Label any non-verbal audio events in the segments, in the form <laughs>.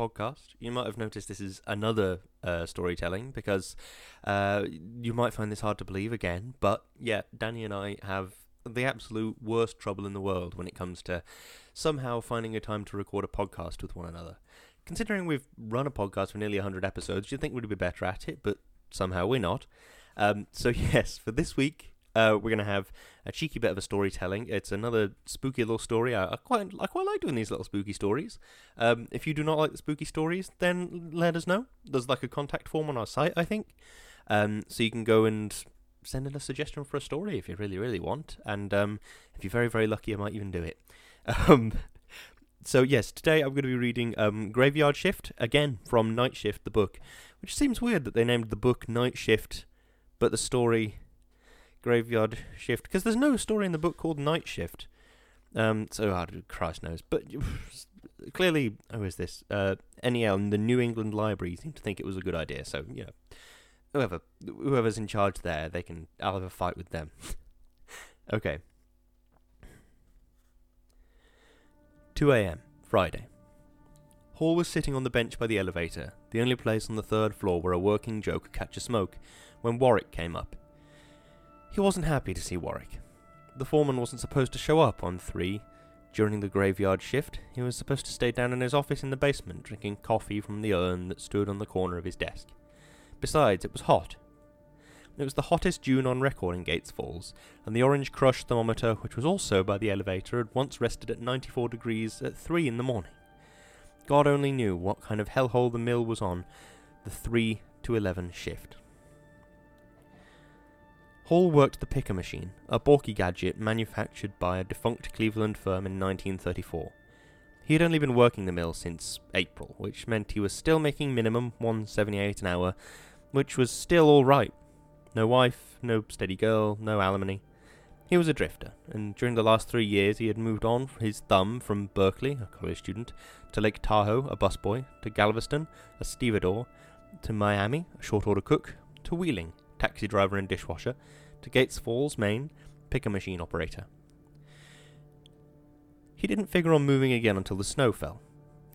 podcast. You might have noticed this is another uh, storytelling because uh, you might find this hard to believe again. But yeah, Danny and I have the absolute worst trouble in the world when it comes to somehow finding a time to record a podcast with one another. Considering we've run a podcast for nearly 100 episodes, you'd think we'd be better at it, but somehow we're not. Um, so, <laughs> yes, for this week, uh, we're going to have a cheeky bit of a storytelling. It's another spooky little story. I, I quite I quite like doing these little spooky stories. Um, if you do not like the spooky stories, then let us know. There's like a contact form on our site, I think. Um, so you can go and send in a suggestion for a story if you really really want. And um, if you're very very lucky, I might even do it. <laughs> Um, so yes, today I'm going to be reading um, Graveyard Shift again from Night Shift, the book, which seems weird that they named the book Night Shift, but the story Graveyard Shift because there's no story in the book called Night Shift. Um, so oh, Christ knows, but <sighs> clearly, who is this? Uh, NEL and the New England Library seem to think it was a good idea. So you know, whoever whoever's in charge there, they can. I'll have a fight with them. <laughs> okay. 2 a.m. Friday. Hall was sitting on the bench by the elevator, the only place on the third floor where a working catch a smoke, when Warwick came up. He wasn't happy to see Warwick. The foreman wasn't supposed to show up on 3 during the graveyard shift. He was supposed to stay down in his office in the basement drinking coffee from the urn that stood on the corner of his desk. Besides, it was hot. It was the hottest June on record in Gates Falls, and the orange crush thermometer, which was also by the elevator, had once rested at 94 degrees at 3 in the morning. God only knew what kind of hellhole the mill was on the 3 to 11 shift. Hall worked the picker machine, a balky gadget manufactured by a defunct Cleveland firm in 1934. He had only been working the mill since April, which meant he was still making minimum 178 an hour, which was still all right no wife, no steady girl, no alimony. He was a drifter, and during the last three years he had moved on his thumb from Berkeley, a college student, to Lake Tahoe, a busboy, to Galveston, a stevedore, to Miami, a short order cook, to Wheeling, taxi driver and dishwasher, to Gates Falls, Maine, picker machine operator. He didn't figure on moving again until the snow fell.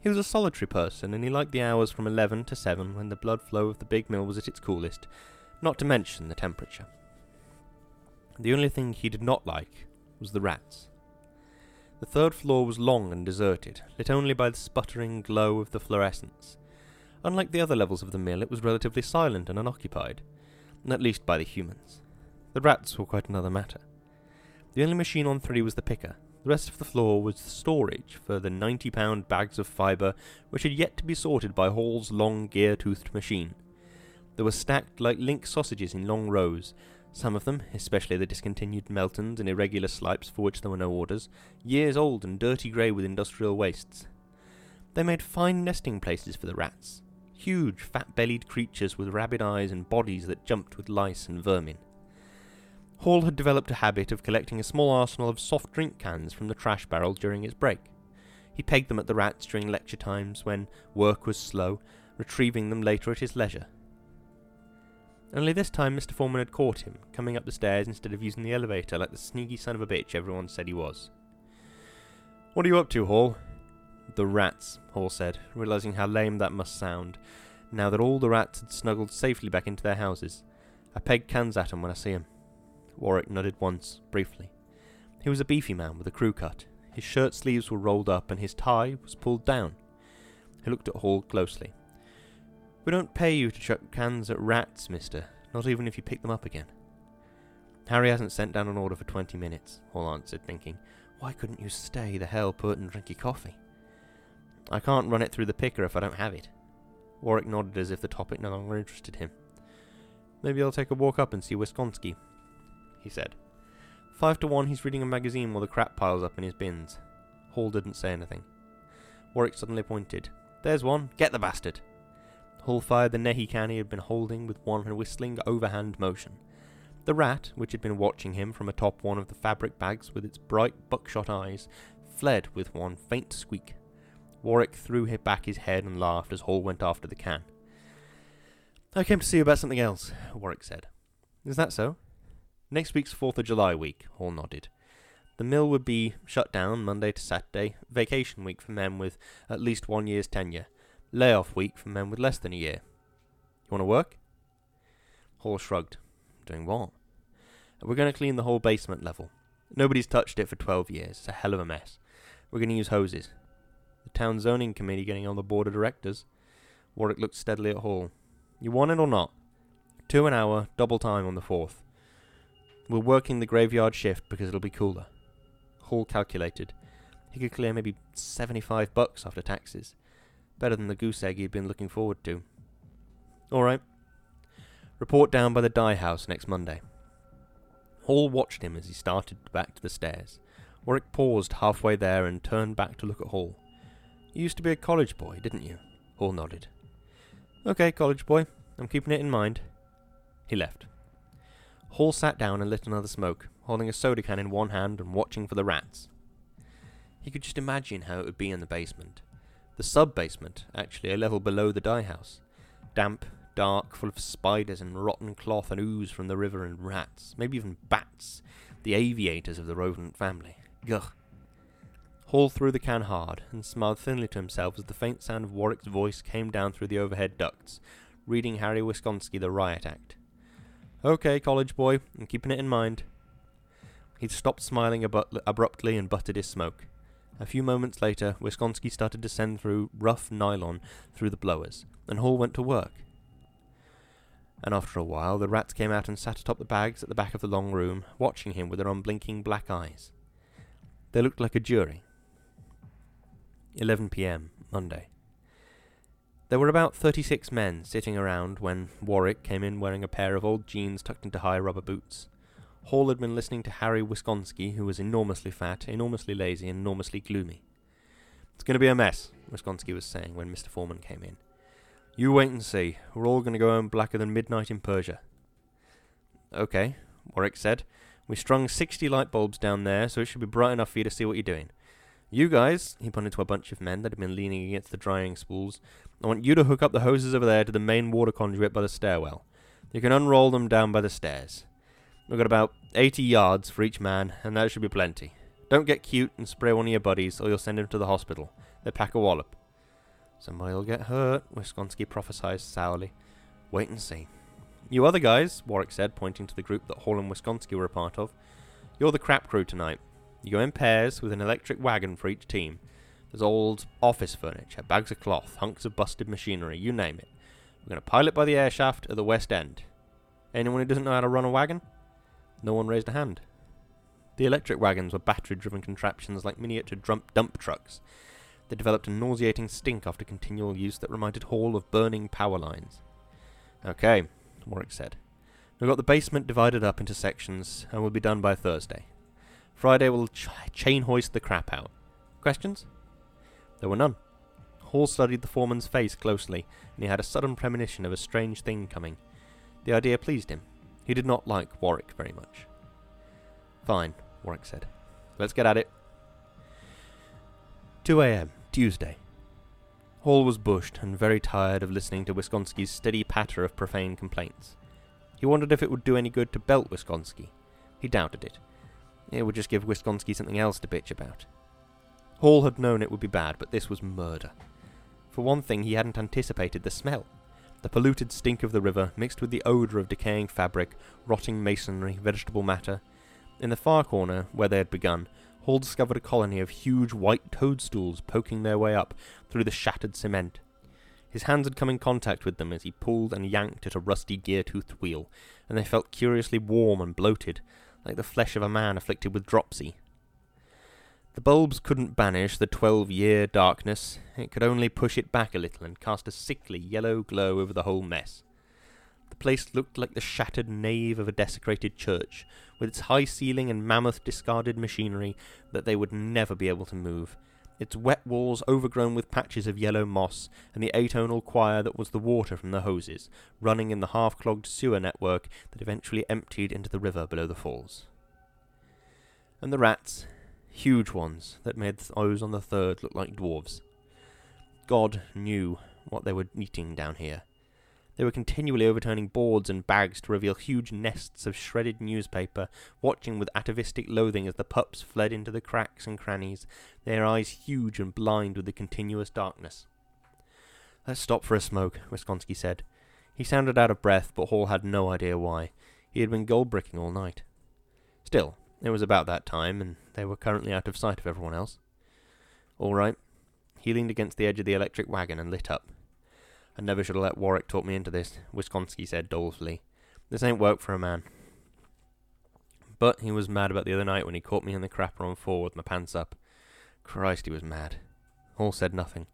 He was a solitary person, and he liked the hours from 11 to 7 when the blood flow of the big mill was at its coolest, not to mention the temperature. The only thing he did not like was the rats. The third floor was long and deserted, lit only by the sputtering glow of the fluorescents. Unlike the other levels of the mill, it was relatively silent and unoccupied, at least by the humans. The rats were quite another matter. The only machine on three was the picker. The rest of the floor was storage for the 90 pound bags of fibre which had yet to be sorted by Hall's long gear toothed machine. They were stacked like link sausages in long rows, some of them, especially the discontinued Meltons and irregular slipes for which there were no orders, years old and dirty grey with industrial wastes. They made fine nesting places for the rats, huge fat bellied creatures with rabid eyes and bodies that jumped with lice and vermin. Hall had developed a habit of collecting a small arsenal of soft drink cans from the trash barrel during its break. He pegged them at the rats during lecture times when work was slow, retrieving them later at his leisure. Only this time Mr. Foreman had caught him, coming up the stairs instead of using the elevator like the sneaky son of a bitch everyone said he was. What are you up to, Hall? The rats, Hall said, realizing how lame that must sound, now that all the rats had snuggled safely back into their houses. I peg cans at 'em when I see 'em. Warwick nodded once, briefly. He was a beefy man with a crew cut. His shirt sleeves were rolled up and his tie was pulled down. He looked at Hall closely. We don't pay you to chuck cans at rats, mister, not even if you pick them up again. Harry hasn't sent down an order for twenty minutes, Hall answered, thinking, Why couldn't you stay the hell put and drink your coffee? I can't run it through the picker if I don't have it. Warwick nodded as if the topic no longer interested him. Maybe I'll take a walk up and see Wisconsky, he said. Five to one, he's reading a magazine while the crap piles up in his bins. Hall didn't say anything. Warwick suddenly pointed. There's one. Get the bastard. Hall fired the nehi can he had been holding with one whistling overhand motion. The rat, which had been watching him from atop one of the fabric bags with its bright buckshot eyes, fled with one faint squeak. Warwick threw back his head and laughed as Hall went after the can. I came to see you about something else, Warwick said. Is that so? Next week's 4th of July week, Hall nodded. The mill would be shut down Monday to Saturday, vacation week for men with at least one year's tenure. layoff week for men with less than a year. You want to work? Hall shrugged. Doing what? We're going to clean the whole basement level. Nobody's touched it for 12 years. It's a hell of a mess. We're going to use hoses. The town zoning committee getting on the board of directors. Warwick looked steadily at Hall. You want it or not? Two an hour, double time on the fourth. We're working the graveyard shift because it'll be cooler. Hall calculated. He could clear maybe 75 bucks after taxes. Better than the goose egg he'd been looking forward to. Alright. Report down by the dye house next Monday. Hall watched him as he started back to the stairs. Warwick paused halfway there and turned back to look at Hall. You used to be a college boy, didn't you? Hall nodded. Okay, college boy. I'm keeping it in mind. He left. Hall sat down and lit another smoke, holding a soda can in one hand and watching for the rats. He could just imagine how it would be in the basement. The sub-basement, actually, a level below the dye house. Damp, dark, full of spiders and rotten cloth and ooze from the river and rats, maybe even bats, the aviators of the rodent family. Gugh. Hall threw the can hard and smiled thinly to himself as the faint sound of Warwick's voice came down through the overhead ducts, reading Harry Wisconsky the Riot Act. Okay, college boy, I'm keeping it in mind. He stopped smiling abut- abruptly and butted his smoke. A few moments later, Wisconsky started to send through rough nylon through the blowers, and Hall went to work. And after a while, the rats came out and sat atop the bags at the back of the long room, watching him with their unblinking black eyes. They looked like a jury. 11 p.m., Monday. There were about 36 men sitting around when Warwick came in wearing a pair of old jeans tucked into high rubber boots. Hall had been listening to Harry Wisconsky, who was enormously fat, enormously lazy, and enormously gloomy. It's going to be a mess, Wisconsky was saying when Mr. Foreman came in. You wait and see. We're all going to go home blacker than midnight in Persia. Okay, Warwick said. We strung 60 light bulbs down there, so it should be bright enough for you to see what you're doing. You guys, he pointed to a bunch of men that had been leaning against the drying spools, I want you to hook up the hoses over there to the main water conduit by the stairwell. You can unroll them down by the stairs. We've got about 80 yards for each man, and that should be plenty. Don't get cute and spray one of your buddies, or you'll send him to the hospital. They pack a wallop. Somebody'll get hurt, Wisconsky prophesied sourly. Wait and see. You other guys, Warwick said, pointing to the group that Hall and Wisconsky were a part of. You're the crap crew tonight. You go in pairs with an electric wagon for each team. There's old office furniture, bags of cloth, hunks of busted machinery, you name it. We're going to pile it by the air shaft at the west end. Anyone who doesn't know how to run a wagon? No one raised a hand. The electric wagons were battery driven contraptions like miniature dump, dump trucks. They developed a nauseating stink after continual use that reminded Hall of burning power lines. Okay, Warwick said. We've got the basement divided up into sections, and we'll be done by Thursday. Friday we'll ch- chain hoist the crap out. Questions? There were none. Hall studied the foreman's face closely, and he had a sudden premonition of a strange thing coming. The idea pleased him. He did not like Warwick very much. Fine, Warwick said. Let's get at it. 2 a.m., Tuesday. Hall was bushed and very tired of listening to Wisconsky's steady patter of profane complaints. He wondered if it would do any good to belt Wisconsky. He doubted it. It would just give Wisconsky something else to bitch about. Hall had known it would be bad, but this was murder. For one thing, he hadn't anticipated the smell. The polluted stink of the river, mixed with the odour of decaying fabric, rotting masonry, vegetable matter. In the far corner, where they had begun, Hall discovered a colony of huge white toadstools poking their way up through the shattered cement. His hands had come in contact with them as he pulled and yanked at a rusty gear-toothed wheel, and they felt curiously warm and bloated, like the flesh of a man afflicted with dropsy. The bulbs couldn't banish the twelve-year darkness, it could only push it back a little and cast a sickly yellow glow over the whole mess. The place looked like the shattered nave of a desecrated church, with its high ceiling and mammoth discarded machinery that they would never be able to move, its wet walls overgrown with patches of yellow moss, and the atonal choir that was the water from the hoses, running in the half-clogged sewer network that eventually emptied into the river below the falls. And the rats, huge ones that made those on the third look like dwarves. God knew what they were eating down here. They were continually overturning boards and bags to reveal huge nests of shredded newspaper, watching with atavistic loathing as the pups fled into the cracks and crannies, their eyes huge and blind with the continuous darkness. Let's stop for a smoke, Wisconsky said. He sounded out of breath, but Hall had no idea why. He had been gold bricking all night. Still, it was about that time, and they were currently out of sight of everyone else. All right. He leaned against the edge of the electric wagon and lit up. I never should have let Warwick talk me into this, Wisconsky said dolefully. This ain't work for a man. But he was mad about the other night when he caught me in the crapper on four with my pants up. Christ, he was mad. Hall said nothing.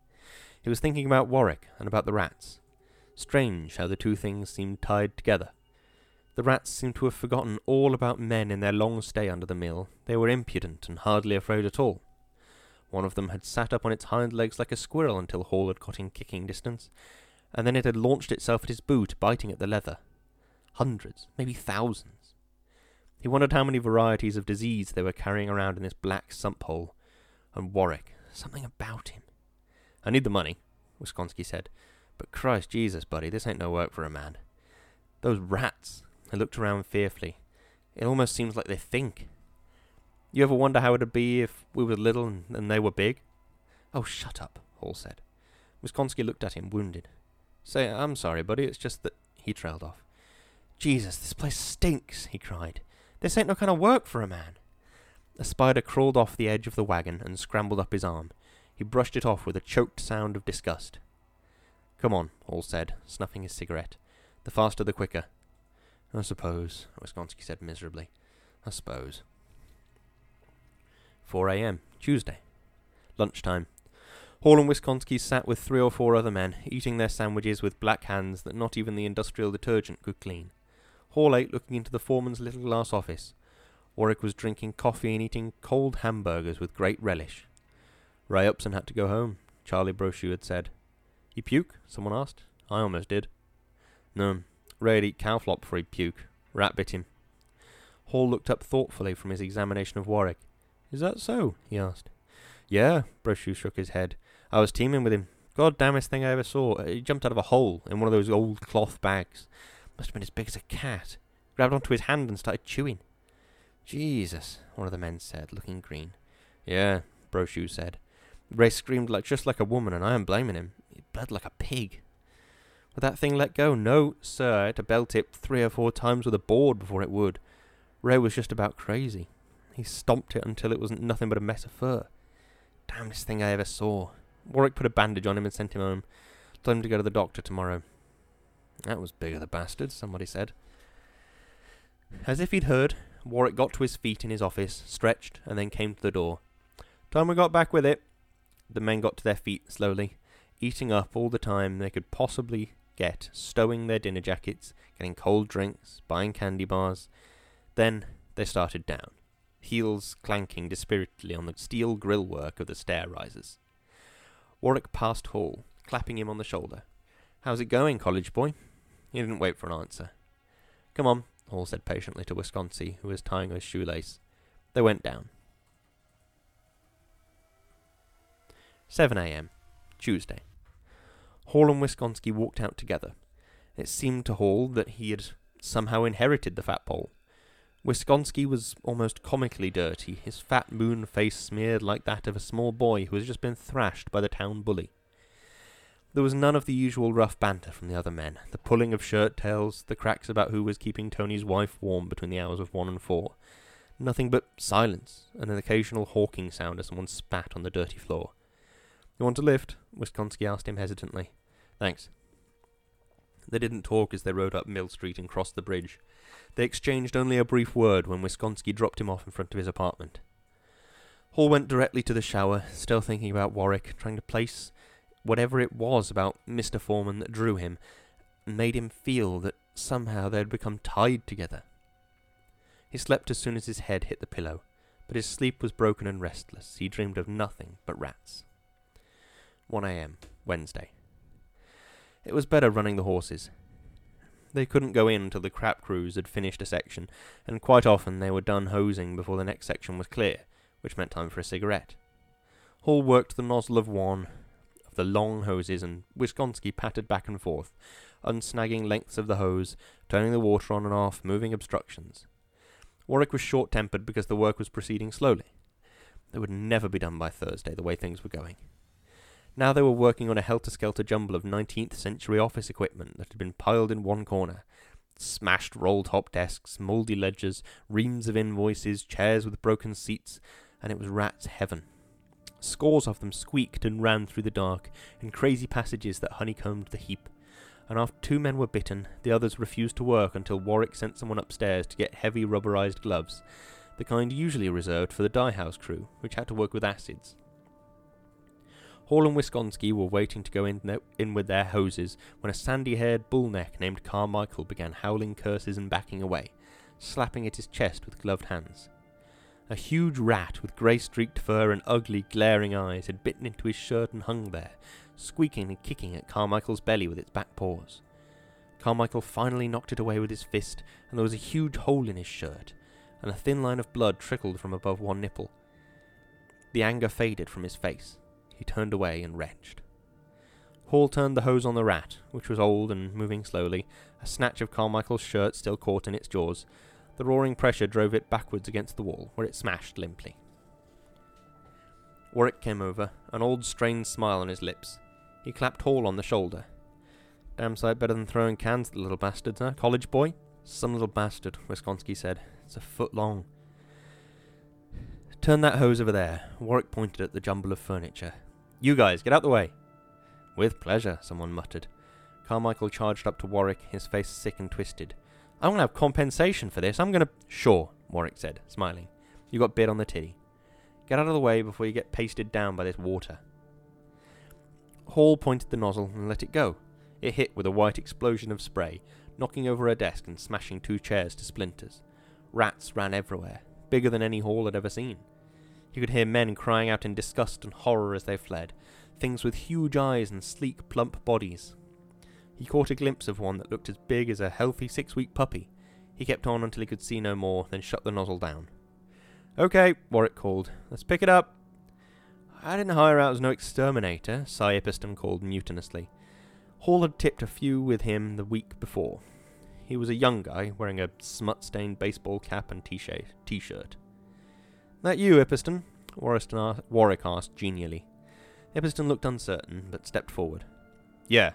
He was thinking about Warwick and about the rats. Strange how the two things seemed tied together. The rats seemed to have forgotten all about men in their long stay under the mill. They were impudent and hardly afraid at all. One of them had sat up on its hind legs like a squirrel until Hall had got in kicking distance, and then it had launched itself at his boot, biting at the leather. Hundreds, maybe thousands. He wondered how many varieties of disease they were carrying around in this black sump hole. And Warwick, something about him. I need the money, Wisconsky said. But Christ Jesus, buddy, this ain't no work for a man. Those rats. I looked around fearfully. It almost seems like they think. You ever wonder how it'd be if we were little and, and they were big? Oh, shut up, Hall said. Wisconsky looked at him, wounded. Say, I'm sorry, buddy, it's just that... He trailed off. Jesus, this place stinks, he cried. This ain't no kind of work for a man. A spider crawled off the edge of the wagon and scrambled up his arm. He brushed it off with a choked sound of disgust. Come on, Hall said, snuffing his cigarette. The faster the quicker. I suppose, Wisconsky said miserably. I suppose. 4 a.m., Tuesday. Lunchtime. Hall and Wisconsky sat with three or four other men, eating their sandwiches with black hands that not even the industrial detergent could clean. Hall ate looking into the foreman's little glass office. Warwick was drinking coffee and eating cold hamburgers with great relish. Ray Upson had to go home, Charlie Brochu had said. You puke? someone asked. I almost did. No, Ray'd eat cow flop before he'd puke. Rat bit him. Hall looked up thoughtfully from his examination of Warwick. Is that so? he asked. Yeah, Brochu shook his head. I was teaming with him. God damnest thing I ever saw. He jumped out of a hole in one of those old cloth bags. Must have been as big as a cat. Grabbed onto his hand and started chewing. Jesus, one of the men said, looking green. Yeah, Brochu said. Ray screamed like just like a woman, and I am blaming him. He bled like a pig. Would that thing let go? No, sir. I had to belt it three or four times with a board before it would. Ray was just about crazy. He stomped it until it wasn't nothing but a mess of fur. Damnest thing I ever saw. Warwick put a bandage on him and sent him home. Told him to go to the doctor tomorrow. That was big of the bastard, somebody said. As if he'd heard, Warwick got to his feet in his office, stretched, and then came to the door. Time we got back with it. The men got to their feet slowly, eating up all the time they could possibly get, stowing their dinner jackets, getting cold drinks, buying candy bars. Then they started down, heels clanking dispiritedly on the steel grillwork of the stair risers. Warwick passed Hall, clapping him on the shoulder. How's it going, college boy? He didn't wait for an answer. Come on, Hall said patiently to Wisconsky, who was tying his shoelace. They went down. 7 a.m. Tuesday. Hall and Wisconsky walked out together. It seemed to Hall that he had somehow inherited the fat pole. Wisconsky was almost comically dirty, his fat moon face smeared like that of a small boy who has just been thrashed by the town bully. There was none of the usual rough banter from the other men, the pulling of shirt tails, the cracks about who was keeping Tony's wife warm between the hours of one and four. Nothing but silence, and an occasional hawking sound as someone spat on the dirty floor. You want a lift? Wisconsky asked him hesitantly. Thanks. They didn't talk as they rode up Mill Street and crossed the bridge. They exchanged only a brief word when Wisconsky dropped him off in front of his apartment. Hall went directly to the shower, still thinking about Warwick, trying to place whatever it was about Mr. Foreman that drew him, and made him feel that somehow they had become tied together. He slept as soon as his head hit the pillow, but his sleep was broken and restless. He dreamed of nothing but rats. 1 a.m., Wednesday. It was better running the horses. They couldn't go in until the crap crews had finished a section, and quite often they were done hosing before the next section was clear, which meant time for a cigarette. Hall worked the nozzle of one of the long hoses, and Wisconsky pattered back and forth, unsnagging lengths of the hose, turning the water on and off, moving obstructions. Warwick was short-tempered because the work was proceeding slowly. It would never be done by Thursday, the way things were going. Now they were working on a helter-skelter jumble of 19th century office equipment that had been piled in one corner. Smashed roll-top desks, mouldy ledgers, reams of invoices, chairs with broken seats, and it was rat's heaven. Scores of them squeaked and ran through the dark, in crazy passages that honeycombed the heap. And after two men were bitten, the others refused to work until Warwick sent someone upstairs to get heavy rubberized gloves, the kind usually reserved for the dye house crew, which had to work with acids. Hall and Wisconsky were waiting to go in, in with their hoses when a sandy haired bullneck named Carmichael began howling curses and backing away, slapping at his chest with gloved hands. A huge rat with grey streaked fur and ugly, glaring eyes had bitten into his shirt and hung there, squeaking and kicking at Carmichael's belly with its back paws. Carmichael finally knocked it away with his fist, and there was a huge hole in his shirt, and a thin line of blood trickled from above one nipple. The anger faded from his face. He turned away and wrenched. Hall turned the hose on the rat, which was old and moving slowly, a snatch of Carmichael's shirt still caught in its jaws. The roaring pressure drove it backwards against the wall, where it smashed limply. Warwick came over, an old strained smile on his lips. He clapped Hall on the shoulder. Damn sight better than throwing cans at the little bastards, huh, college boy? Some little bastard, Wisconsky said. It's a foot long. Turn that hose over there. Warwick pointed at the jumble of furniture. You guys, get out the way. With pleasure, someone muttered. Carmichael charged up to Warwick, his face sick and twisted. I'm going to have compensation for this. I'm going to. Sure, Warwick said, smiling. You got bit on the titty. Get out of the way before you get pasted down by this water. Hall pointed the nozzle and let it go. It hit with a white explosion of spray, knocking over a desk and smashing two chairs to splinters. Rats ran everywhere, bigger than any Hall had ever seen. He could hear men crying out in disgust and horror as they fled, things with huge eyes and sleek, plump bodies. He caught a glimpse of one that looked as big as a healthy six week puppy. He kept on until he could see no more, then shut the nozzle down. Okay, Warwick called. Let's pick it up. I didn't hire out as no exterminator, Cy called mutinously. Hall had tipped a few with him the week before. He was a young guy, wearing a smut-stained baseball cap and t-shirt. That you, Ippeston? Warwick asked genially. Ippeston looked uncertain, but stepped forward. Yeah.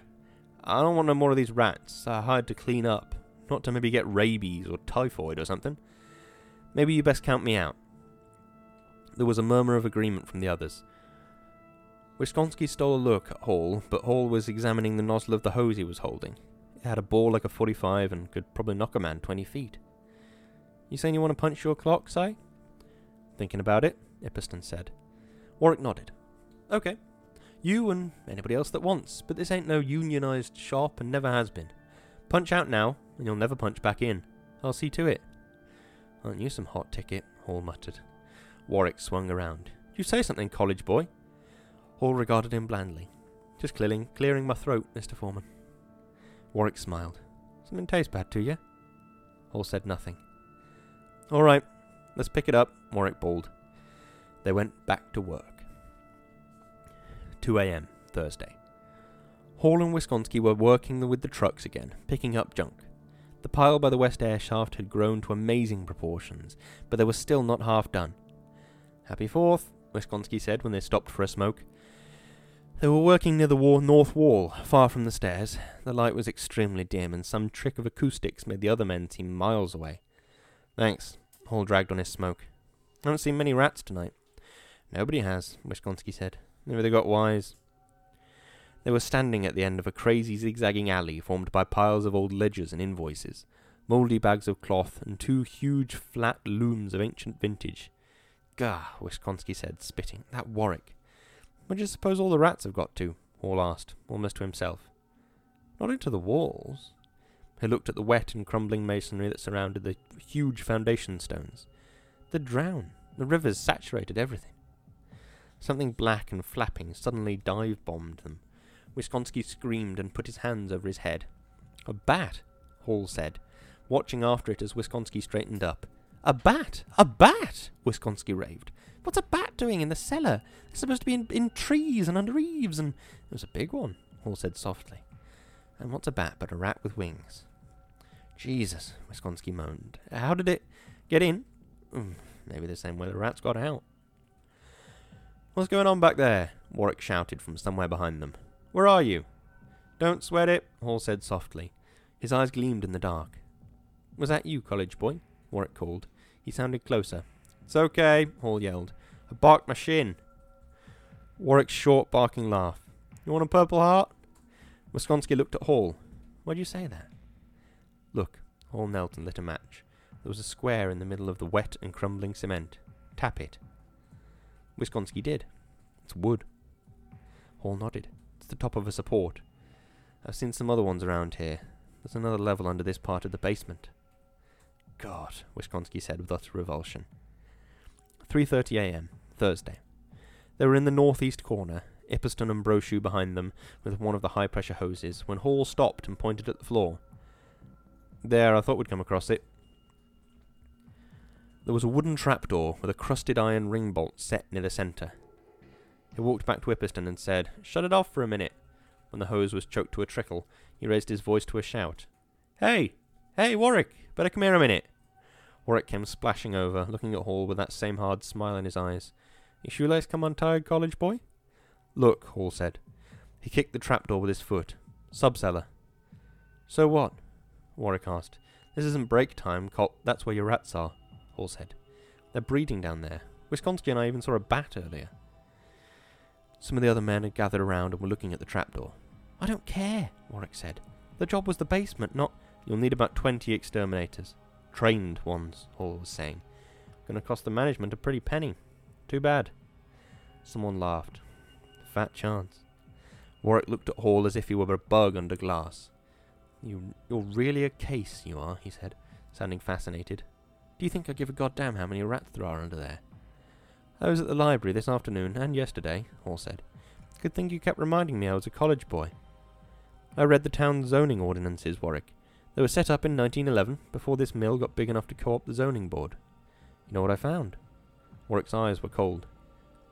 I don't want no more of these rats. They're hard to clean up. Not to maybe get rabies or typhoid or something. Maybe you best count me out. There was a murmur of agreement from the others. Wisconsky stole a look at Hall, but Hall was examining the nozzle of the hose he was holding. It had a bore like a 45 and could probably knock a man 20 feet. You saying you want to punch your clock, Cy? Thinking about it, Ippeston said. Warwick nodded. Okay. You and anybody else that wants, but this ain't no unionized shop and never has been. Punch out now, and you'll never punch back in. I'll see to it. Aren't you some hot ticket? Hall muttered. Warwick swung around. You say something, college boy? Hall regarded him blandly. Just clearing, clearing my throat, Mr. Foreman. Warwick smiled. Something taste bad to you? Hall said nothing. All right, Let's pick it up, Warwick bawled. They went back to work. 2 a.m., Thursday. Hall and Wisconsky were working with the trucks again, picking up junk. The pile by the west air shaft had grown to amazing proportions, but they were still not half done. Happy Fourth, Wisconsky said when they stopped for a smoke. They were working near the north wall, far from the stairs. The light was extremely dim, and some trick of acoustics made the other men seem miles away. Thanks, Hall dragged on his smoke. I haven't seen many rats tonight. Nobody has, Wisconsky said. Maybe they got wise. They were standing at the end of a crazy zigzagging alley formed by piles of old ledgers and invoices, mouldy bags of cloth, and two huge flat looms of ancient vintage. Gah, Wisconsky said, spitting. That Warwick. Where do you suppose all the rats have got to? Hall asked, almost to himself. Not into the walls. He looked at the wet and crumbling masonry that surrounded the huge foundation stones. They'd drown. The rivers saturated everything. Something black and flapping suddenly dive bombed them. Wisconsky screamed and put his hands over his head. A bat, Hall said, watching after it as Wisconsky straightened up. A bat! A bat! Wisconsky raved. What's a bat doing in the cellar? They're supposed to be in, in trees and under eaves, and it was a big one, Hall said softly. And what's a bat but a rat with wings? Jesus, Wisconsky moaned. How did it get in? Mm, maybe the same way the rats got out. What's going on back there? Warwick shouted from somewhere behind them. Where are you? Don't sweat it, Hall said softly. His eyes gleamed in the dark. Was that you, college boy? Warwick called. He sounded closer. It's okay, Hall yelled. I barked my shin. Warwick's short, barking laugh. You want a purple heart? Wisconsky looked at Hall. Why'd you say that? Look. Hall knelt and lit a match. There was a square in the middle of the wet and crumbling cement. Tap it. Wisconsky did. It's wood. Hall nodded. It's the top of a support. I've seen some other ones around here. There's another level under this part of the basement. God, Wisconsky said with utter revulsion. 3.30 a.m., Thursday. They were in the northeast corner, Ippeston and Brochu behind them, with one of the high-pressure hoses, when Hall stopped and pointed at the floor. There, I thought we'd come across it. There was a wooden trapdoor with a crusted iron ring bolt set near the centre. He walked back to Ippeston and said, Shut it off for a minute. When the hose was choked to a trickle, he raised his voice to a shout. Hey! Hey, Warwick! Better come here a minute! Warwick came splashing over, looking at Hall with that same hard smile in his eyes. Your shoelace come untied, college boy? Look, Hall said. He kicked the trapdoor with his foot. Subcellar. So what? Warwick asked. This isn't break time, Col- that's where your rats are, Hall said. They're breeding down there. Wisconsky and I even saw a bat earlier. Some of the other men had gathered around and were looking at the trapdoor. I don't care, Warwick said. The job was the basement, not... You'll need about twenty exterminators. Trained ones, Hall was saying. Gonna cost the management a pretty penny. Too bad. Someone laughed. Fat chance. Warwick looked at Hall as if he were a bug under glass. You, you're really a case, you are, he said, sounding fascinated. Do you think I give a goddamn how many rats there are under there? I was at the library this afternoon and yesterday, Hall said. Good thing you kept reminding me I was a college boy. I read the town's zoning ordinances, Warwick. They were set up in 1911, before this mill got big enough to co-opt the zoning board. You know what I found? Warwick's eyes were cold.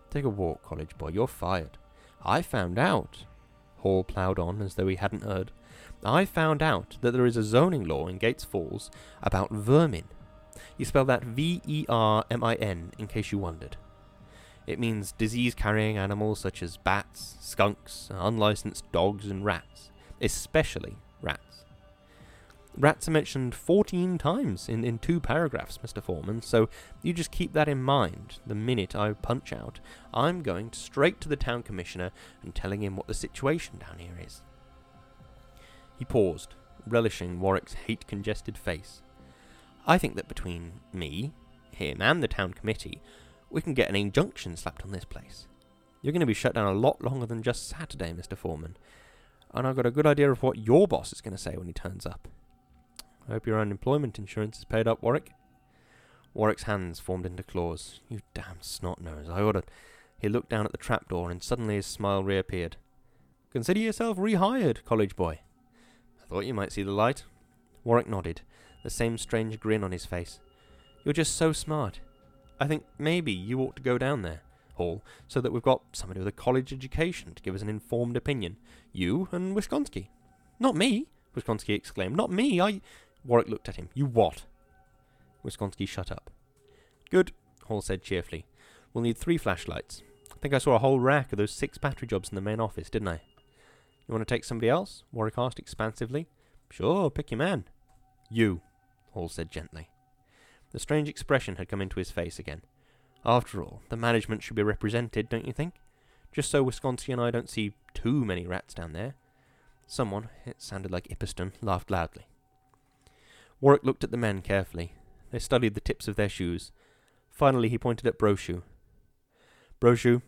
Take a walk, college boy. You're fired. I found out. Hall ploughed on as though he hadn't heard. I found out that there is a zoning law in Gates Falls about vermin. You spell that V-E-R-M-I-N in case you wondered. It means disease-carrying animals such as bats, skunks, unlicensed dogs and rats, especially rats. Rats are mentioned 14 times in, in two paragraphs, Mr. Foreman, so you just keep that in mind the minute I punch out. I'm going straight to the town commissioner and telling him what the situation down here is. He paused, relishing Warwick's hate-congested face. I think that between me, him, and the town committee, we can get an injunction slapped on this place. You're going to be shut down a lot longer than just Saturday, Mr. Foreman. And I've got a good idea of what your boss is going to say when he turns up. I hope your unemployment insurance is paid up, Warwick. Warwick's hands formed into claws. You damn snot nose, I ordered. He looked down at the trapdoor and suddenly his smile reappeared. Consider yourself rehired, college boy. I thought you might see the light. Warwick nodded, the same strange grin on his face. You're just so smart. I think maybe you ought to go down there, Hall, so that we've got somebody with a college education to give us an informed opinion. You and Wisconsky. Not me, Wisconsky exclaimed. Not me, I... Warwick looked at him. You what? Wisconsky shut up. Good, Hall said cheerfully. We'll need three flashlights. I think I saw a whole rack of those six battery jobs in the main office, didn't I? You want to take somebody else? Warwick asked expansively. Sure, pick your man. You, Hall said gently. The strange expression had come into his face again. After all, the management should be represented, don't you think? Just so Wisconsky and I don't see too many rats down there. Someone, it sounded like Ippeston, laughed loudly. Warwick looked at the men carefully. They studied the tips of their shoes. Finally, he pointed at Brochu. Brochu,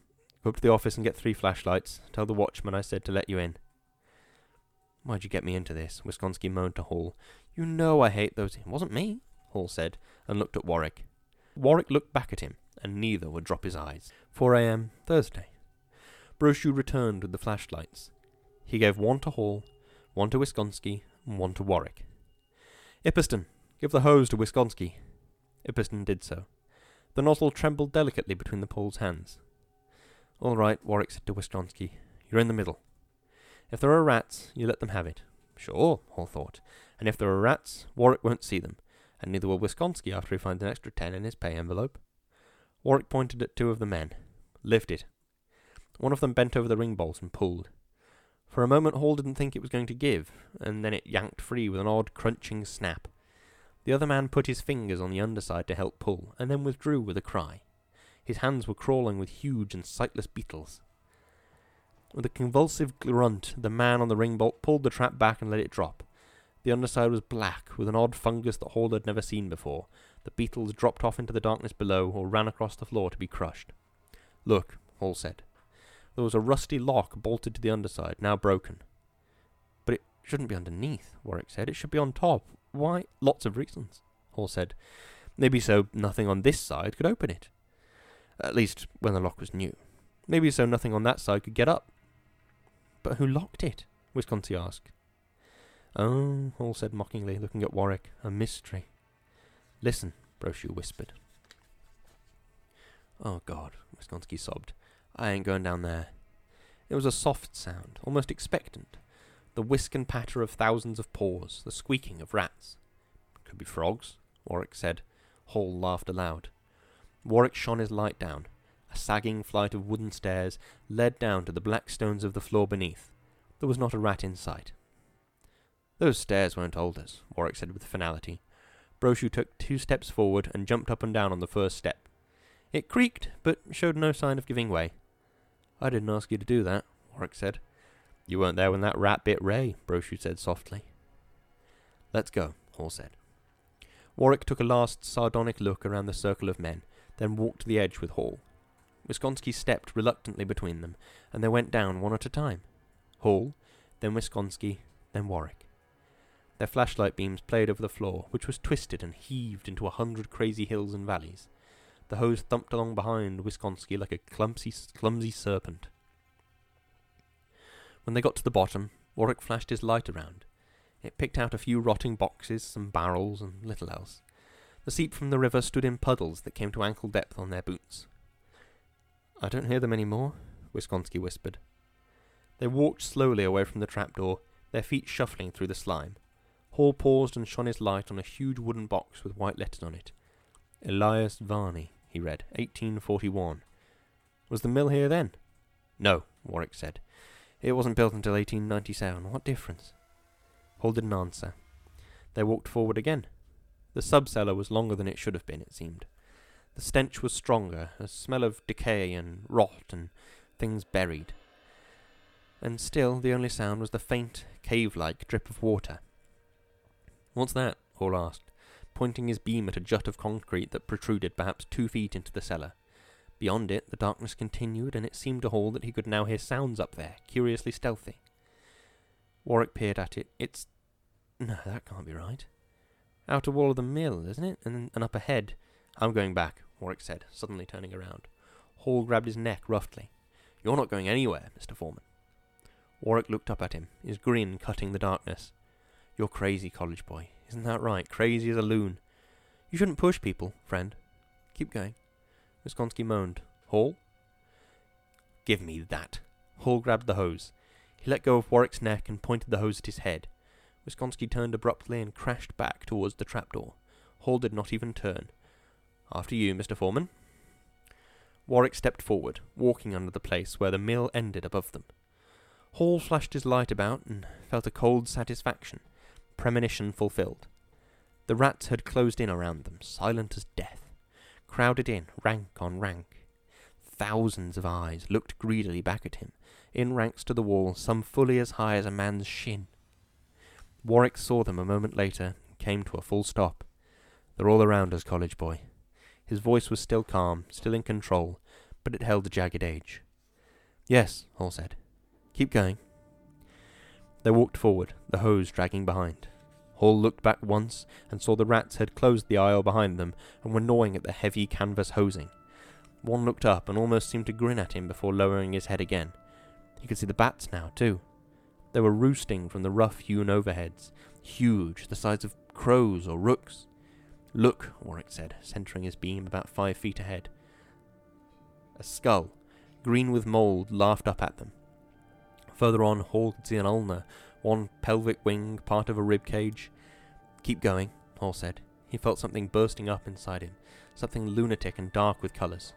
go up to the office and get three flashlights. Tell the watchman I said to let you in. Why'd you get me into this? Wisconsky moaned to Hall. You know I hate those. It wasn't me, Hall said, and looked at Warwick. Warwick looked back at him, and neither would drop his eyes. 4 a.m. Thursday. Brochu returned with the flashlights. He gave one to Hall, one to Wisconsky, and one to Warwick. Ippeston, give the hose to Wisconsky. Ippeston did so. The nozzle trembled delicately between the Pole's hands. All right, Warwick said to Wisconsky. You're in the middle. If there are rats, you let them have it. Sure, Hall thought. And if there are rats, Warwick won't see them, and neither will Wisconsky after he finds an extra ten in his pay envelope. Warwick pointed at two of the men. Lift it. One of them bent over the ring bolts and pulled. For a moment Hall didn't think it was going to give, and then it yanked free with an odd crunching snap. The other man put his fingers on the underside to help pull, and then withdrew with a cry. His hands were crawling with huge and sightless beetles. With a convulsive grunt, the man on the ring bolt pulled the trap back and let it drop. The underside was black, with an odd fungus that Hall had never seen before. The beetles dropped off into the darkness below, or ran across the floor to be crushed. Look, Hall said. There was a rusty lock bolted to the underside, now broken. But it shouldn't be underneath, Warwick said. It should be on top. Why? Lots of reasons, Hall said. Maybe so nothing on this side could open it. At least when the lock was new. Maybe so nothing on that side could get up. But who locked it? Wisconsky asked. Oh, Hall said mockingly, looking at Warwick. A mystery. Listen, Brochu whispered. Oh, God, Wisconsky sobbed. I ain't going down there. It was a soft sound, almost expectant. The whisk and patter of thousands of paws, the squeaking of rats. Could be frogs, Warwick said. Hall laughed aloud. Warwick shone his light down. A sagging flight of wooden stairs led down to the black stones of the floor beneath. There was not a rat in sight. Those stairs hold us, Warwick said with finality. Brochu took two steps forward and jumped up and down on the first step. It creaked, but showed no sign of giving way. I didn't ask you to do that, Warwick said. You weren't there when that rat bit Ray, Brochu said softly. Let's go, Hall said. Warwick took a last sardonic look around the circle of men, then walked to the edge with Hall. Wisconsky stepped reluctantly between them, and they went down one at a time. Hall, then Wisconsky, then Warwick. Their flashlight beams played over the floor, which was twisted and heaved into a hundred crazy hills and valleys. The hose thumped along behind Wisconsky like a clumsy, clumsy serpent. When they got to the bottom, Warwick flashed his light around. It picked out a few rotting boxes, some barrels, and little else. The seep from the river stood in puddles that came to ankle depth on their boots. I don't hear them any more, Wisconsky whispered. They walked slowly away from the trapdoor, their feet shuffling through the slime. Hall paused and shone his light on a huge wooden box with white letters on it. Elias Varney, he read. 1841. Was the mill here then? No, Warwick said. It wasn't built until 1897. What difference? Hall didn't answer. They walked forward again. The sub-cellar was longer than it should have been, it seemed. The stench was stronger, a smell of decay and rot and things buried. And still the only sound was the faint, cave-like drip of water. What's that? Hall asked, pointing his beam at a jut of concrete that protruded perhaps two feet into the cellar. Beyond it, the darkness continued, and it seemed to Hall that he could now hear sounds up there, curiously stealthy. Warwick peered at it. It's... No, that can't be right. Outer wall of the mill, isn't it? And, and up ahead. I'm going back, Warwick said, suddenly turning around. Hall grabbed his neck roughly. You're not going anywhere, Mr. Foreman. Warwick looked up at him, his grin cutting the darkness. You're crazy, college boy. Isn't that right? Crazy as a loon. You shouldn't push people, friend. Keep going. Wisconsky moaned. Hall? Give me that. Hall grabbed the hose. He let go of Warwick's neck and pointed the hose at his head. Wisconsky turned abruptly and crashed back towards the trapdoor. Hall did not even turn. After you, Mr. Foreman. Warwick stepped forward, walking under the place where the mill ended above them. Hall flashed his light about and felt a cold satisfaction premonition fulfilled. The rats had closed in around them, silent as death, crowded in, rank on rank. Thousands of eyes looked greedily back at him, in ranks to the wall, some fully as high as a man's shin. Warwick saw them a moment later and came to a full stop. They're all around us, college boy. His voice was still calm, still in control, but it held a jagged edge. Yes, Hall said. Keep going. They walked forward, the hose dragging behind. Hall looked back once and saw the rats had closed the aisle behind them and were gnawing at the heavy canvas hosing. One looked up and almost seemed to grin at him before lowering his head again. He could see the bats now, too. They were roosting from the rough-hewn overheads, huge, the size of crows or rooks. Look, Warwick said, centering his beam about five feet ahead. A skull, green with mould, laughed up at them. Further on, see an ulna, one pelvic wing, part of a rib cage. Keep going, Hall said. He felt something bursting up inside him, something lunatic and dark with colours.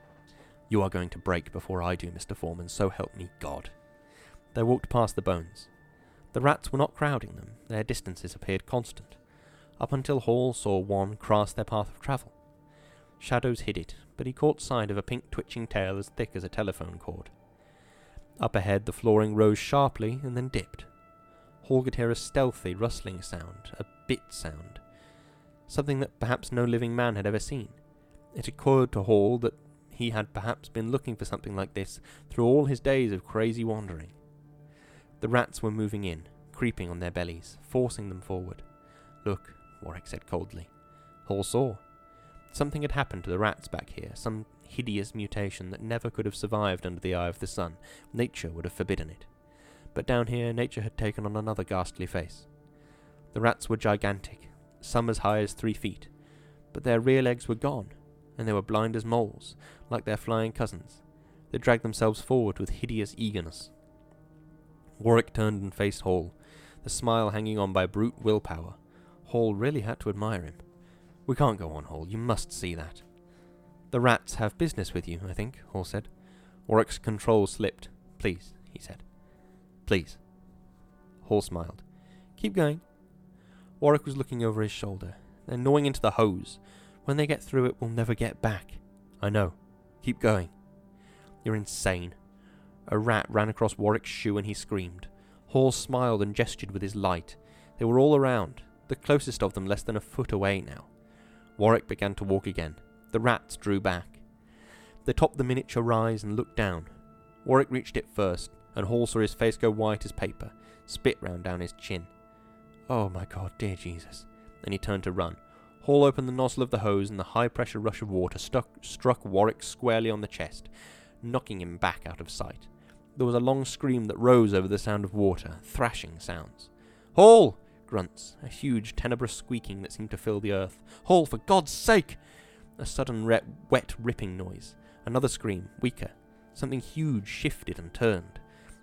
You are going to break before I do, Mr. Foreman, so help me God. They walked past the bones. The rats were not crowding them, their distances appeared constant, up until Hall saw one cross their path of travel. Shadows hid it, but he caught sight of a pink twitching tail as thick as a telephone cord. Up ahead, the flooring rose sharply and then dipped. Hall could hear a stealthy, rustling sound, a bit sound, something that perhaps no living man had ever seen. It occurred to Hall that he had perhaps been looking for something like this through all his days of crazy wandering. The rats were moving in, creeping on their bellies, forcing them forward. Look, Warwick said coldly. Hall saw. Something had happened to the rats back here, some hideous mutation that never could have survived under the eye of the sun. Nature would have forbidden it. But down here, nature had taken on another ghastly face. The rats were gigantic, some as high as three feet, but their rear legs were gone, and they were blind as moles, like their flying cousins. They dragged themselves forward with hideous eagerness. Warwick turned and faced Hall, the smile hanging on by brute willpower. Hall really had to admire him. We can't go on, Hall. You must see that. The rats have business with you, I think, Hall said. Warwick's control slipped. Please, he said. Please. Hall smiled. Keep going. Warwick was looking over his shoulder. They're gnawing into the hose. When they get through it, we'll never get back. I know. Keep going. You're insane. A rat ran across Warwick's shoe and he screamed. Hall smiled and gestured with his light. They were all around, the closest of them less than a foot away now. Warwick began to walk again. The rats drew back. They topped the miniature rise and looked down. Warwick reached it first, and Hall saw his face go white as paper, spit round down his chin. Oh my god, dear Jesus. Then he turned to run. Hall opened the nozzle of the hose, and the high pressure rush of water stuck, struck Warwick squarely on the chest, knocking him back out of sight. There was a long scream that rose over the sound of water, thrashing sounds. Hall! Grunts, a huge, tenebrous squeaking that seemed to fill the earth. Hall, for God's sake! A sudden re- wet ripping noise. Another scream, weaker. Something huge shifted and turned.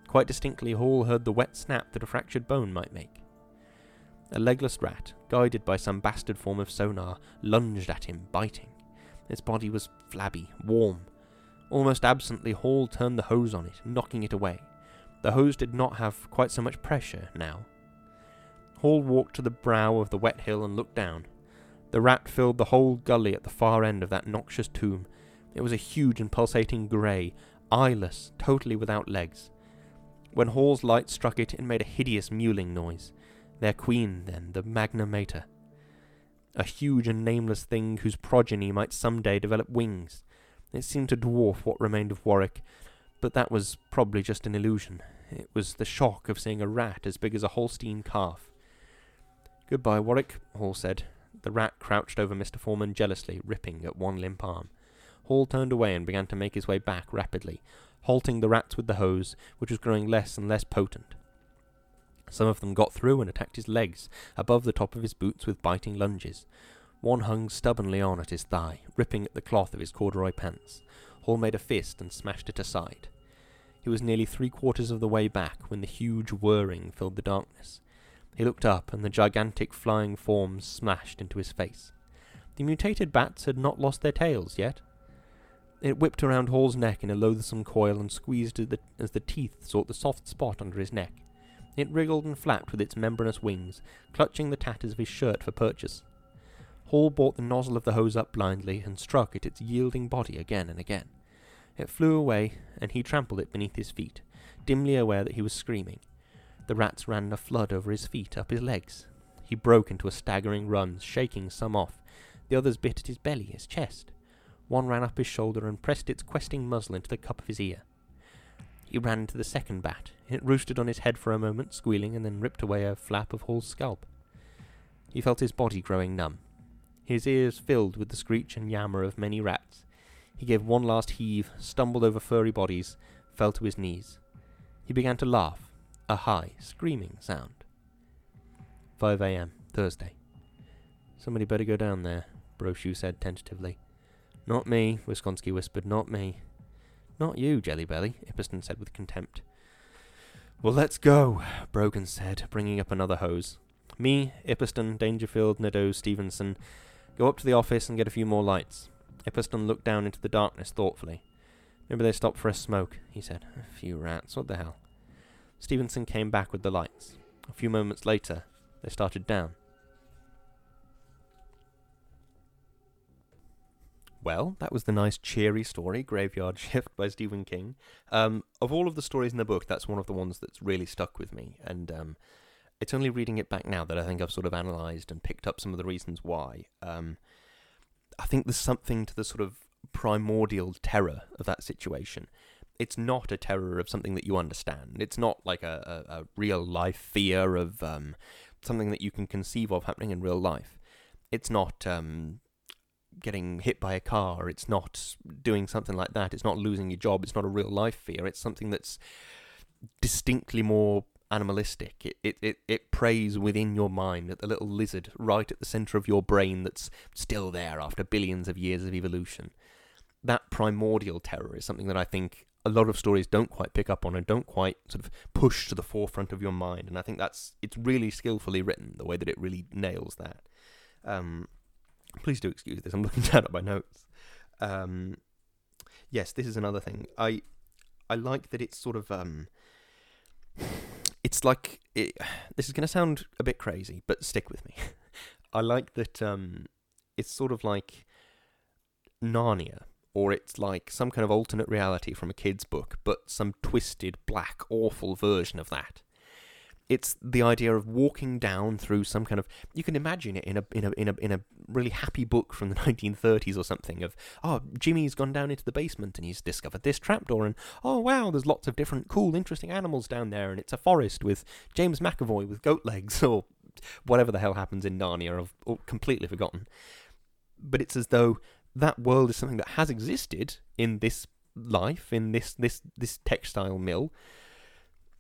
Quite distinctly, Hall heard the wet snap that a fractured bone might make. A legless rat, guided by some bastard form of sonar, lunged at him, biting. Its body was flabby, warm, Almost absently, Hall turned the hose on it, knocking it away. The hose did not have quite so much pressure now. Hall walked to the brow of the wet hill and looked down. The rat filled the whole gully at the far end of that noxious tomb. It was a huge and pulsating grey, eyeless, totally without legs. When Hall's light struck it, it made a hideous mewling noise. Their queen, then, the Magna Mater. A huge and nameless thing whose progeny might some day develop wings. It seemed to dwarf what remained of Warwick, but that was probably just an illusion. It was the shock of seeing a rat as big as a Holstein calf. Goodbye, Warwick, Hall said. The rat crouched over Mr. Foreman jealously, ripping at one limp arm. Hall turned away and began to make his way back rapidly, halting the rats with the hose, which was growing less and less potent. Some of them got through and attacked his legs, above the top of his boots with biting lunges. One hung stubbornly on at his thigh, ripping at the cloth of his corduroy pants. Hall made a fist and smashed it aside. He was nearly three quarters of the way back when the huge whirring filled the darkness. He looked up, and the gigantic flying forms smashed into his face. The mutated bats had not lost their tails yet. It whipped around Hall's neck in a loathsome coil and squeezed as the, as the teeth sought the soft spot under his neck. It wriggled and flapped with its membranous wings, clutching the tatters of his shirt for purchase. Hall brought the nozzle of the hose up blindly and struck at its yielding body again and again. It flew away, and he trampled it beneath his feet, dimly aware that he was screaming. The rats ran in a flood over his feet, up his legs. He broke into a staggering run, shaking some off. The others bit at his belly, his chest. One ran up his shoulder and pressed its questing muzzle into the cup of his ear. He ran into the second bat. It roosted on his head for a moment, squealing, and then ripped away a flap of Hall's scalp. He felt his body growing numb his ears filled with the screech and yammer of many rats. He gave one last heave, stumbled over furry bodies, fell to his knees. He began to laugh, a high, screaming sound. 5 a.m., Thursday. Somebody better go down there, Brochu said tentatively. Not me, Wisconsky whispered, not me. Not you, Jellybelly, Ippeston said with contempt. Well, let's go, Brogan said, bringing up another hose. Me, Ippeston, Dangerfield, Nadeau, Stevenson, Go up to the office and get a few more lights. Ippiston looked down into the darkness thoughtfully. Maybe they stopped for a smoke, he said. A few rats, what the hell? Stevenson came back with the lights. A few moments later, they started down. Well, that was the nice, cheery story, Graveyard <laughs> Shift by Stephen King. Um, of all of the stories in the book, that's one of the ones that's really stuck with me. And um, it's only reading it back now that I think I've sort of analysed and picked up some of the reasons why. Um, I think there's something to the sort of primordial terror of that situation. It's not a terror of something that you understand. It's not like a, a, a real life fear of um, something that you can conceive of happening in real life. It's not um, getting hit by a car. It's not doing something like that. It's not losing your job. It's not a real life fear. It's something that's distinctly more animalistic. It, it, it, it preys within your mind at the little lizard right at the center of your brain that's still there after billions of years of evolution. That primordial terror is something that I think a lot of stories don't quite pick up on and don't quite sort of push to the forefront of your mind. And I think that's it's really skillfully written the way that it really nails that. Um, Please do excuse this. I'm looking <laughs> down at my notes. Um, yes, this is another thing. I I like that it's sort of um, it's like it, this is going to sound a bit crazy, but stick with me. <laughs> I like that um, it's sort of like Narnia, or it's like some kind of alternate reality from a kid's book, but some twisted, black, awful version of that. It's the idea of walking down through some kind of you can imagine it in a in a in a in a really happy book from the <laughs> 1930s or something of oh Jimmy's gone down into the basement and he's discovered this trapdoor and oh wow there's lots of different cool interesting animals down there and it's a forest with James McAvoy with goat legs <laughs> or whatever the hell happens in Narnia I've, I've completely forgotten. But it's as though that world is something that has existed in this life in this this this textile mill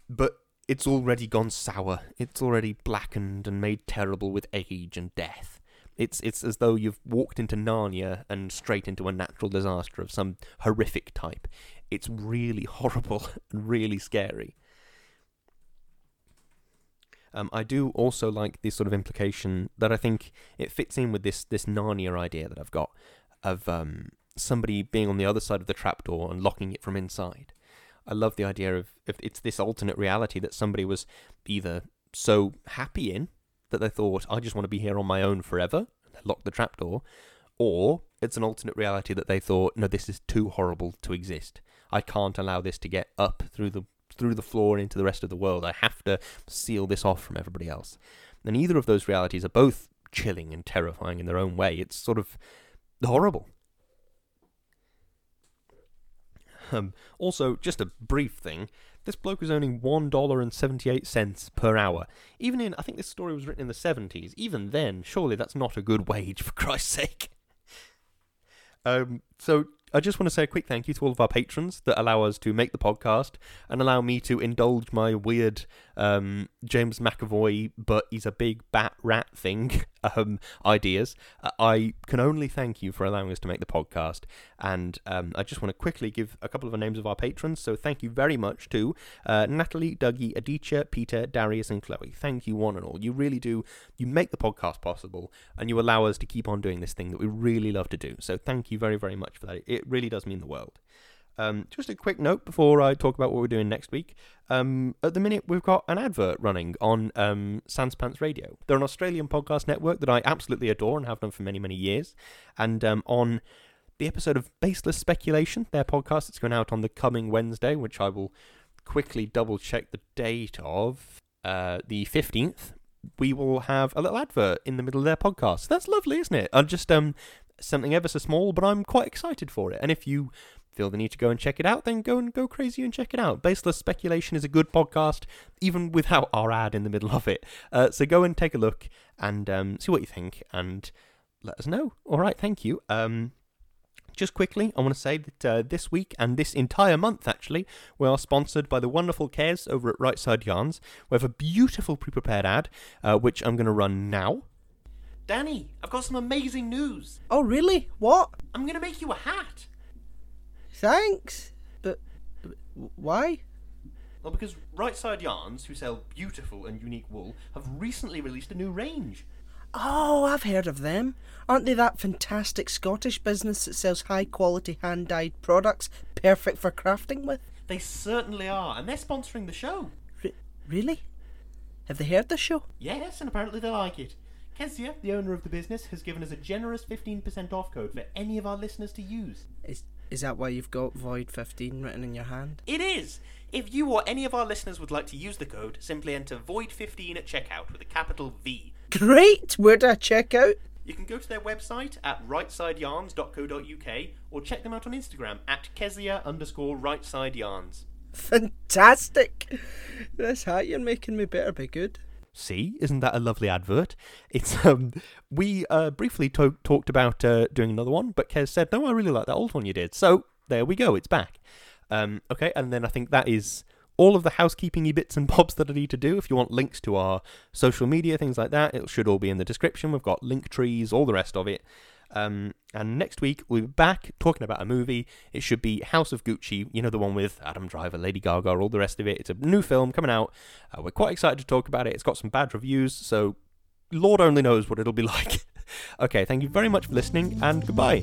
but it's already gone sour. It's already blackened and made terrible with age and death. It's it's as though you've walked into Narnia and straight into a natural disaster of some horrific type. It's really <laughs> horrible and really scary. Um, I do also like this sort of implication that I think it fits in with this this Narnia idea that I've got of um, somebody being on the other side of the trapdoor and locking it from inside. I love the idea of if it's this alternate reality that somebody was either so happy in that they thought, I just want to be here on my own forever, and they locked the trapdoor, or it's an alternate reality that they thought, no, this is too horrible to exist. I can't allow this to get up through the through the floor into the rest of the world. I have to seal this off from everybody else. And either of those realities are both chilling and terrifying in their own way. It's sort of horrible. Um, also, just a brief thing. This bloke is earning one dollar and seventy-eight cents per hour. Even in, I think this story was written in the seventies. Even then, surely that's not a good wage, for Christ's sake. Um, so I just want to say a quick thank you to all of our patrons that allow us to make the podcast and allow me to indulge my weird um, James McAvoy, but he's a big bat rat thing <laughs> um, ideas. Uh, I can only thank you for allowing us to make the podcast. And um, I just want to quickly give a couple of the names of our patrons. So thank you very much to uh, Natalie, Dougie, Aditya, Peter, Darius, and Chloe. Thank you, one and all. You really do. You make the podcast possible and you allow us to keep on doing this thing that we really love to do. So thank you very, very much for that. It really does mean the world. Um, just a quick note before I talk about what we're doing next week. Um, at the minute, we've got an advert running on um, Sanspants Radio. They're an Australian podcast network that I absolutely adore and have done for many, many years. And um, on the episode of Baseless Speculation, their podcast, it's going out on the coming Wednesday, which I will quickly double check the date of uh, the 15th. We will have a little advert in the middle of their podcast. That's lovely, isn't it? I'm just um something ever so small, but I'm quite excited for it. And if you feel the need to go and check it out, then go and go crazy and check it out. Baseless Speculation is a good podcast, even without our ad in the middle of it. Uh, so go and take a look and um, see what you think and let us know. All right, thank you. Um, just quickly, I want to say that uh, this week and this entire month, actually, we are sponsored by the wonderful Kez over at Right Side Yarns. We have a beautiful pre prepared ad, uh, which I'm going to run now. Danny, I've got some amazing news. Oh, really? What? I'm going to make you a hat. Thanks. But, why? Well, because Right Side Yarns, who sell beautiful and unique wool, have recently released a new range. Oh, I've heard of them. Aren't they that fantastic Scottish business that sells high quality hand dyed products perfect for crafting with? They certainly are, and they're sponsoring the show. Re- really? Have they heard the show? Yes, and apparently they like it. Kezia, the owner of the business, has given us a generous 15% off code for any of our listeners to use. Is is that why you've got Void 15 written in your hand? It is! If you or any of our listeners would like to use the code, simply enter Void15 at checkout with a capital V. Great! Where do I check out? You can go to their website at rightsideyarns.co.uk or check them out on Instagram at Kezia underscore rightsideyarns. Fantastic! This hat you're making me better be good. See, isn't that a lovely advert? It's um, we uh, briefly to- talked about uh, doing another one, but Kez said, "No, I really like that old one you did." So there we go, it's back. Um, okay, and then I think that is all of the housekeepingy bits and <laughs> bobs that I need to do. If you want links to our social media, things like that, it should all be in the description. We've got link trees, all the rest of it. Um, and next week we'll be back talking about a movie. It should be House of Gucci, you know, the one with Adam Driver, Lady Gaga, all the rest of it. It's a new film coming out. Uh, we're quite excited to talk about it. It's got some bad reviews, so Lord only knows what it'll be <laughs> like. okay, thank you very much for listening, and goodbye.